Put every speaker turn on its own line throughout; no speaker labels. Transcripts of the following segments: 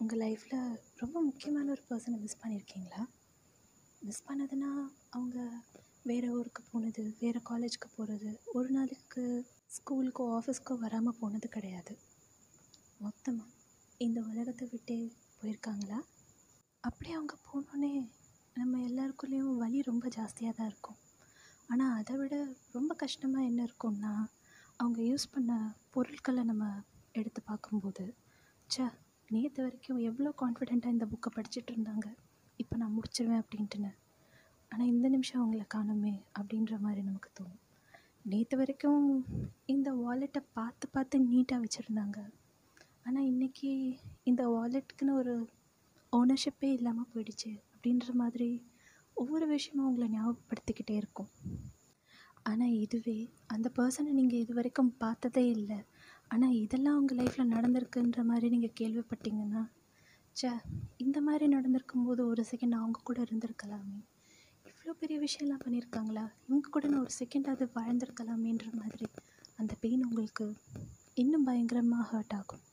உங்கள் லைஃப்பில் ரொம்ப முக்கியமான ஒரு பர்சனை மிஸ் பண்ணியிருக்கீங்களா மிஸ் பண்ணதுன்னா அவங்க வேறு ஊருக்கு போனது வேறு காலேஜுக்கு போகிறது ஒரு நாளுக்கு ஸ்கூலுக்கோ ஆஃபீஸ்க்கோ வராமல் போனது கிடையாது. மொத்தமாக இந்த உலகத்தை விட்டே போயிருக்காங்களா? அப்படி அவங்க போனோடனே நம்ம எல்லாருக்குள்ளேயும் வலி ரொம்ப ஜாஸ்தியாக தான் இருக்கும். ஆனால் அதை விட ரொம்ப கஷ்டமாக என்ன இருக்கும்னா அவங்க யூஸ் பண்ண பொருட்களை நம்ம எடுத்து பார்க்கும்போது சே நேற்று வரைக்கும் எவ்வளோ கான்ஃபிடெண்ட்டாக இந்த புக்கை படிச்சுட்டு இருந்தாங்க. இப்போ நான் முடிச்சிருவேன் அப்படின்ட்டுன்னு. ஆனால் இந்த நிமிஷம் அவங்கள காணுமே அப்படின்ற மாதிரி நமக்கு தோணும். நேற்று வரைக்கும் இந்த வாலெட்டை பார்த்து பார்த்து நீட்டாக வச்சுருந்தாங்க. ஆனால் இன்றைக்கி இந்த வாலெட்டுக்குன்னு ஒரு ஓனர்ஷிப்பே இல்லாமல் போயிடுச்சு அப்படின்ற மாதிரி ஒவ்வொரு விஷயமும் அவங்கள ஞாபகப்படுத்திக்கிட்டே இருக்கும். ஆனால் இதுவே அந்த பர்சனை நீங்கள் இது வரைக்கும் பார்த்ததே இல்லை. ஆனால் இதெல்லாம் உங்கள் லைஃப்பில் நடந்திருக்குன்ற மாதிரி நீங்கள் கேள்விப்பட்டீங்கன்னா ச்சே இந்த மாதிரி நடந்திருக்கும் போது ஒரு செகண்ட் அவங்க கூட இருந்திருக்கலாமே. இவ்வளோ பெரிய விஷயம்லாம் பண்ணியிருக்காங்களா இவங்க கூட நான் ஒரு செகண்ட் அது வாழ்ந்திருக்கலாமேன்ற மாதிரி அந்த பெயின் உங்களுக்கு இன்னும் பயங்கரமாக ஹர்ட் ஆகும்.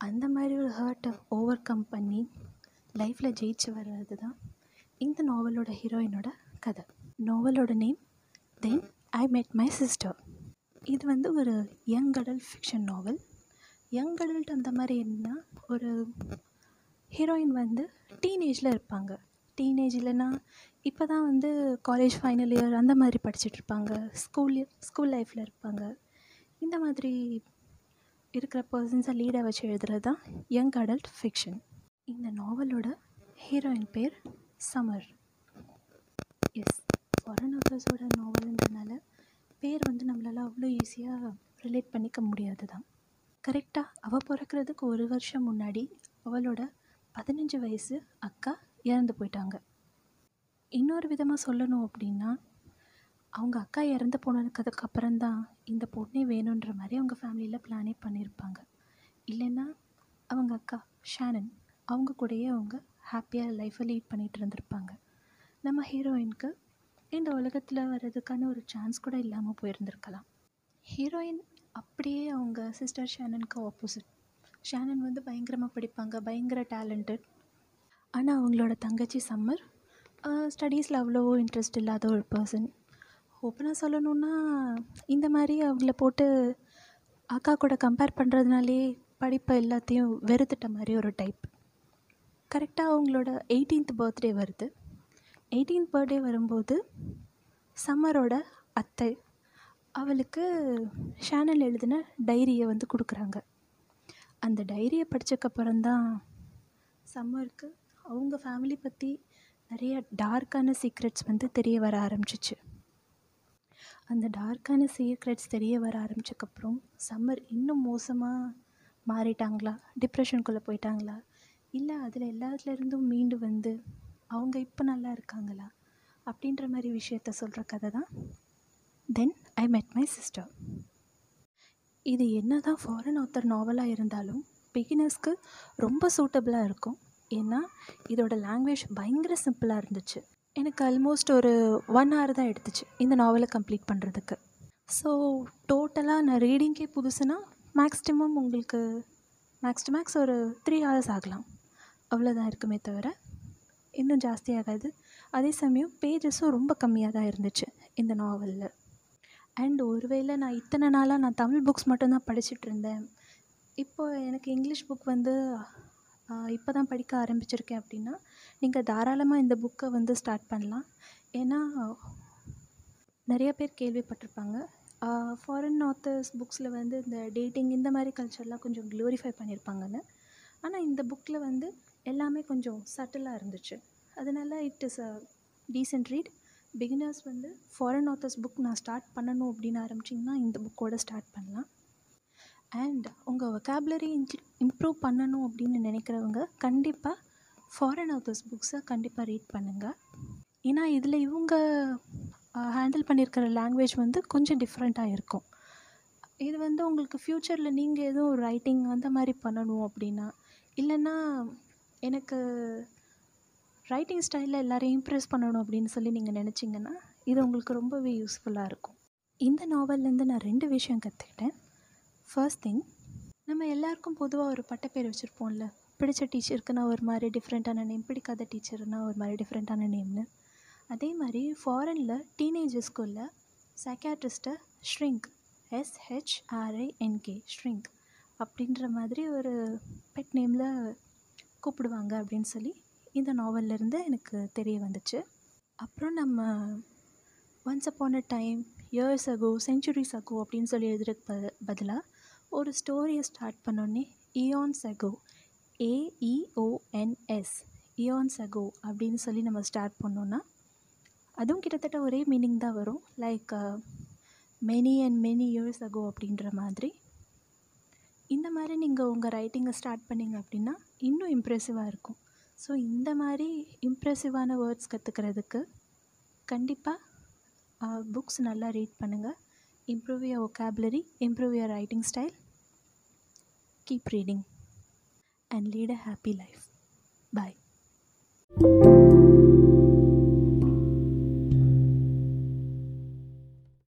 அந்த மாதிரி ஒரு ஹர்ட்டை ஓவர் கம் பண்ணி லைஃப்பில் ஜெயிச்சு வர்றது தான் இந்த நாவலோட ஹீரோயினோட கதை. நாவலோட name then I met my sister இது வந்து ஒரு young adult fiction novel young adult அந்த மாதிரி என்ன ஒரு ஹீரோயின் வந்து டீனேஜில் இருப்பாங்க. டீனேஜ் இல்லைன்னா இப்போ தான் வந்து காலேஜ் ஃபைனல் இயர் அந்த மாதிரி படிச்சுட்டு இருப்பாங்க. ஸ்கூல் ஸ்கூல் லைஃப்பில் இருப்பாங்க. இந்த மாதிரி இருக்கிற பர்சன்ஸை லீடாக வச்சு எழுதுறது தான் யங் அடல்ட் ஃபிக்ஷன் இந்த நாவலோட ஹீரோயின் பேர் சமர். எஸ் ஃபாரின் ஆத்தர்ஸோட நாவல்ன்ற பேர் வந்து நம்மளால் அவ்வளோ ஈஸியாக ரிலேட் பண்ணிக்க முடியாது தான் கரெக்டாக அவள் பிறக்கிறதுக்கு ஒரு வருஷம் முன்னாடி அவளோட பதினஞ்சு வயசு அக்கா இறந்து போயிட்டாங்க. இன்னொரு விதமாக சொல்லணும் அப்படின்னா அவங்க அக்கா இறந்து போனதுக்கு அப்புறம்தான் இந்த பொண்ணே வேணுன்ற மாதிரி அவங்க ஃபேமிலியில் பிளானே பண்ணியிருப்பாங்க இல்லைன்னா அவங்க அக்கா ஷானன் அவங்க கூடயே அவங்க ஹாப்பியாக லைஃப்பை லீட் பண்ணிகிட்டு இருந்திருப்பாங்க. நம்ம ஹீரோயினுக்கு இந்த உலகத்தில் வர்றதுக்கான ஒரு சான்ஸ் கூட இல்லாமல் போயிருந்திருக்கலாம். ஹீரோயின் அப்படியே அவங்க சிஸ்டர் ஷேனனுக்கு ஆப்போசிட் ஷேனன் வந்து பயங்கரமாக படிப்பாங்க பயங்கர டேலண்டட் ஆனால் அவங்களோட தங்கச்சி சம்மர் ஸ்டடீஸில் அவ்வளோ இன்ட்ரெஸ்ட் இல்லாத ஒரு பர்சன் ஓப்பனாக சொல்லணுன்னா இந்த மாதிரி அவங்கள போட்டு அக்கா கூட கம்பேர் பண்ணுறதுனாலே படிப்பை எல்லாத்தையும் வெறுத்துட்ட மாதிரி ஒரு டைப் கரெக்டாக அவங்களோட எயிட்டீன்த் பர்த்டே வருது. எயிட்டீன் பர்த்டே வரும்போது சம்மரோட அத்தை அவளுக்கு ஷேனல் எழுதின டைரியை வந்து கொடுக்குறாங்க. அந்த டைரியை படித்தக்கப்புறந்தான் சம்மருக்கு அவங்க ஃபேமிலி பற்றி நிறைய டார்க்கான சீக்ரெட்ஸ் வந்து தெரிய வர ஆரம்பிச்சிச்சு. அந்த டார்க்கான சீக்ரெட்ஸ் தெரிய வர ஆரம்பிச்சக்கப்புறம் சம்மர் இன்னும் மோசமாக மாறிட்டாங்களா? டிப்ரெஷனுக்குள்ளே போயிட்டாங்களா? இல்லை அதில் எல்லாத்துலேருந்தும் மீண்டு வந்து அவங்க இப்போ நல்லா இருக்காங்களா? அப்படின்ற மாதிரி விஷயத்த சொல்கிற கதை தான். தென் ஐ மெட் மை சிஸ்டர் இது என்ன தான் ஃபாரின் ஆத்தர் நாவலாக இருந்தாலும் பிகினர்ஸ்க்கு ரொம்ப சூட்டபிளாக இருக்கும். ஏன்னா இதோட லாங்குவேஜ் பயங்கர சிம்பிளாக இருந்துச்சு. எனக்கு ஆல்மோஸ்ட் ஒரு ஒன் ஹவர் தான் எடுத்துச்சு இந்த நாவலை கம்ப்ளீட் பண்ணுறதுக்கு ஸோ டோட்டலாக நான் ரீடிங்கே புதுசுனா மேக்ஸிமம் உங்களுக்கு மேக்ஸ் டு மேக்ஸ் ஒரு த்ரீ ஹவர்ஸ் ஆகலாம். அவ்வளோதான் இருக்குமே தவிர இன்னும் ஜாஸ்தி ஆகாது. அதே சமயம் பேஜஸும் ரொம்ப கம்மியாக தான் இருந்துச்சு இந்த நாவலில் அண்ட் ஒருவேளை நான் இத்தனை நாளாக நான் தமிழ் புக்ஸ் மட்டும்தான் படிச்சுட்டு இருந்தேன். இப்போ எனக்கு இங்கிலீஷ் புக் வந்து இப்போ தான் படிக்க ஆரம்பிச்சிருக்கேன் அப்படின்னா நீங்கள் தாராளமாக இந்த புக்கை வந்து ஸ்டார்ட் பண்ணலாம். ஏன்னா நிறைய பேர் கேள்விப்பட்டிருப்பாங்க. ஃபாரின் ஆத்தர்ஸ் புக்ஸில் வந்து இந்த டேட்டிங் இந்த மாதிரி கல்ச்சர்லாம் கொஞ்சம் க்ளோரிஃபை பண்ணியிருப்பாங்கன்னு. ஆனால் இந்த புக்கில் வந்து எல்லாமே கொஞ்சம் சட்டிலாக இருந்துச்சு. அதனால் it is a decent read beginners வந்து ஃபாரின் ஆத்தர்ஸ் புக் நான் ஸ்டார்ட் பண்ணணும் அப்படின்னு ஆரம்பிச்சிங்கன்னா இந்த புக்கோட ஸ்டார்ட் பண்ணலாம். அண்ட் உங்கள் வொக்காபுலரி இம்ப்ரூவ் பண்ணணும் அப்படின்னு நினைக்கிறவங்க கண்டிப்பாக ஃபாரின் ஆத்தர்ஸ் புக்ஸை கண்டிப்பாக ரீட் பண்ணுங்கள் ஏன்னா இதில் இவங்க ஹேண்டில் பண்ணியிருக்கிற லாங்குவேஜ் வந்து கொஞ்சம் டிஃப்ரெண்ட்டாக இருக்கும். இது வந்து உங்களுக்கு ஃப்யூச்சரில் நீங்கள் எதுவும் ரைட்டிங் அந்த மாதிரி பண்ணணும் அப்படின்னா இல்லைன்னா எனக்கு ரைட்டிங் ஸ்டைலில் எல்லாரையும் இம்ப்ரெஸ் பண்ணணும் அப்படின்னு சொல்லி நீங்கள் நினச்சிங்கன்னா இது உங்களுக்கு ரொம்பவே யூஸ்ஃபுல்லாக இருக்கும். இந்த நாவல்லேருந்து நான் ரெண்டு விஷயம் கற்றுக்கிட்டேன் ஃபர்ஸ்ட் திங் நம்ம எல்லாருக்கும் பொதுவாக ஒரு பட்டப்பேர் வச்சுருப்போம்ல. பிடிச்ச டீச்சருக்குன்னா ஒரு மாதிரி டிஃப்ரெண்ட்டான நேம் பிடிக்காத டீச்சர்னா ஒரு மாதிரி டிஃப்ரெண்ட்டான நேம்னு அதே மாதிரி ஃபாரினில் டீனேஜர்ஸ்குள்ள சைக்காட்ரிஸ்ட்டை ஷ்ரிங்க் எஸ்ஹெச்ஆர்ஐஎன்கே ஷ்ரிங்க் அப்படின்ற மாதிரி ஒரு பெட் நேமில் கூப்பிடுவாங்க அப்படின்னு சொல்லி இந்த நாவல்லேருந்து எனக்கு தெரிய வந்துச்சு. அப்புறம் நம்ம once upon a time years ago centuries ago அப்படின்னு சொல்லி எழுதுறதுக்கு ப பதிலாக ஒரு ஸ்டோரியை ஸ்டார்ட் பண்ணோன்னே eons ago A E O N S eons ago அப்படின்னு சொல்லி நம்ம ஸ்டார்ட் பண்ணோன்னா அதுவும் கிட்டத்தட்ட ஒரே மீனிங் தான் வரும். Like many and many years ago அப்படின்ற மாதிரி. இந்த மாதிரி நீங்கள் உங்கள் ரைட்டிங்கை ஸ்டார்ட் பண்ணிங்க அப்படின்னா இன்னும் இம்ப்ரெசிவாக இருக்கும். ஸோ இந்த மாதிரி இம்ப்ரெசிவான வேர்ட்ஸ் கற்றுக்கிறதுக்கு கண்டிப்பாக புக்ஸ் நல்லா ரீட் பண்ணுங்கள் improve your vocabulary improve your writing style keep reading and lead a happy life bye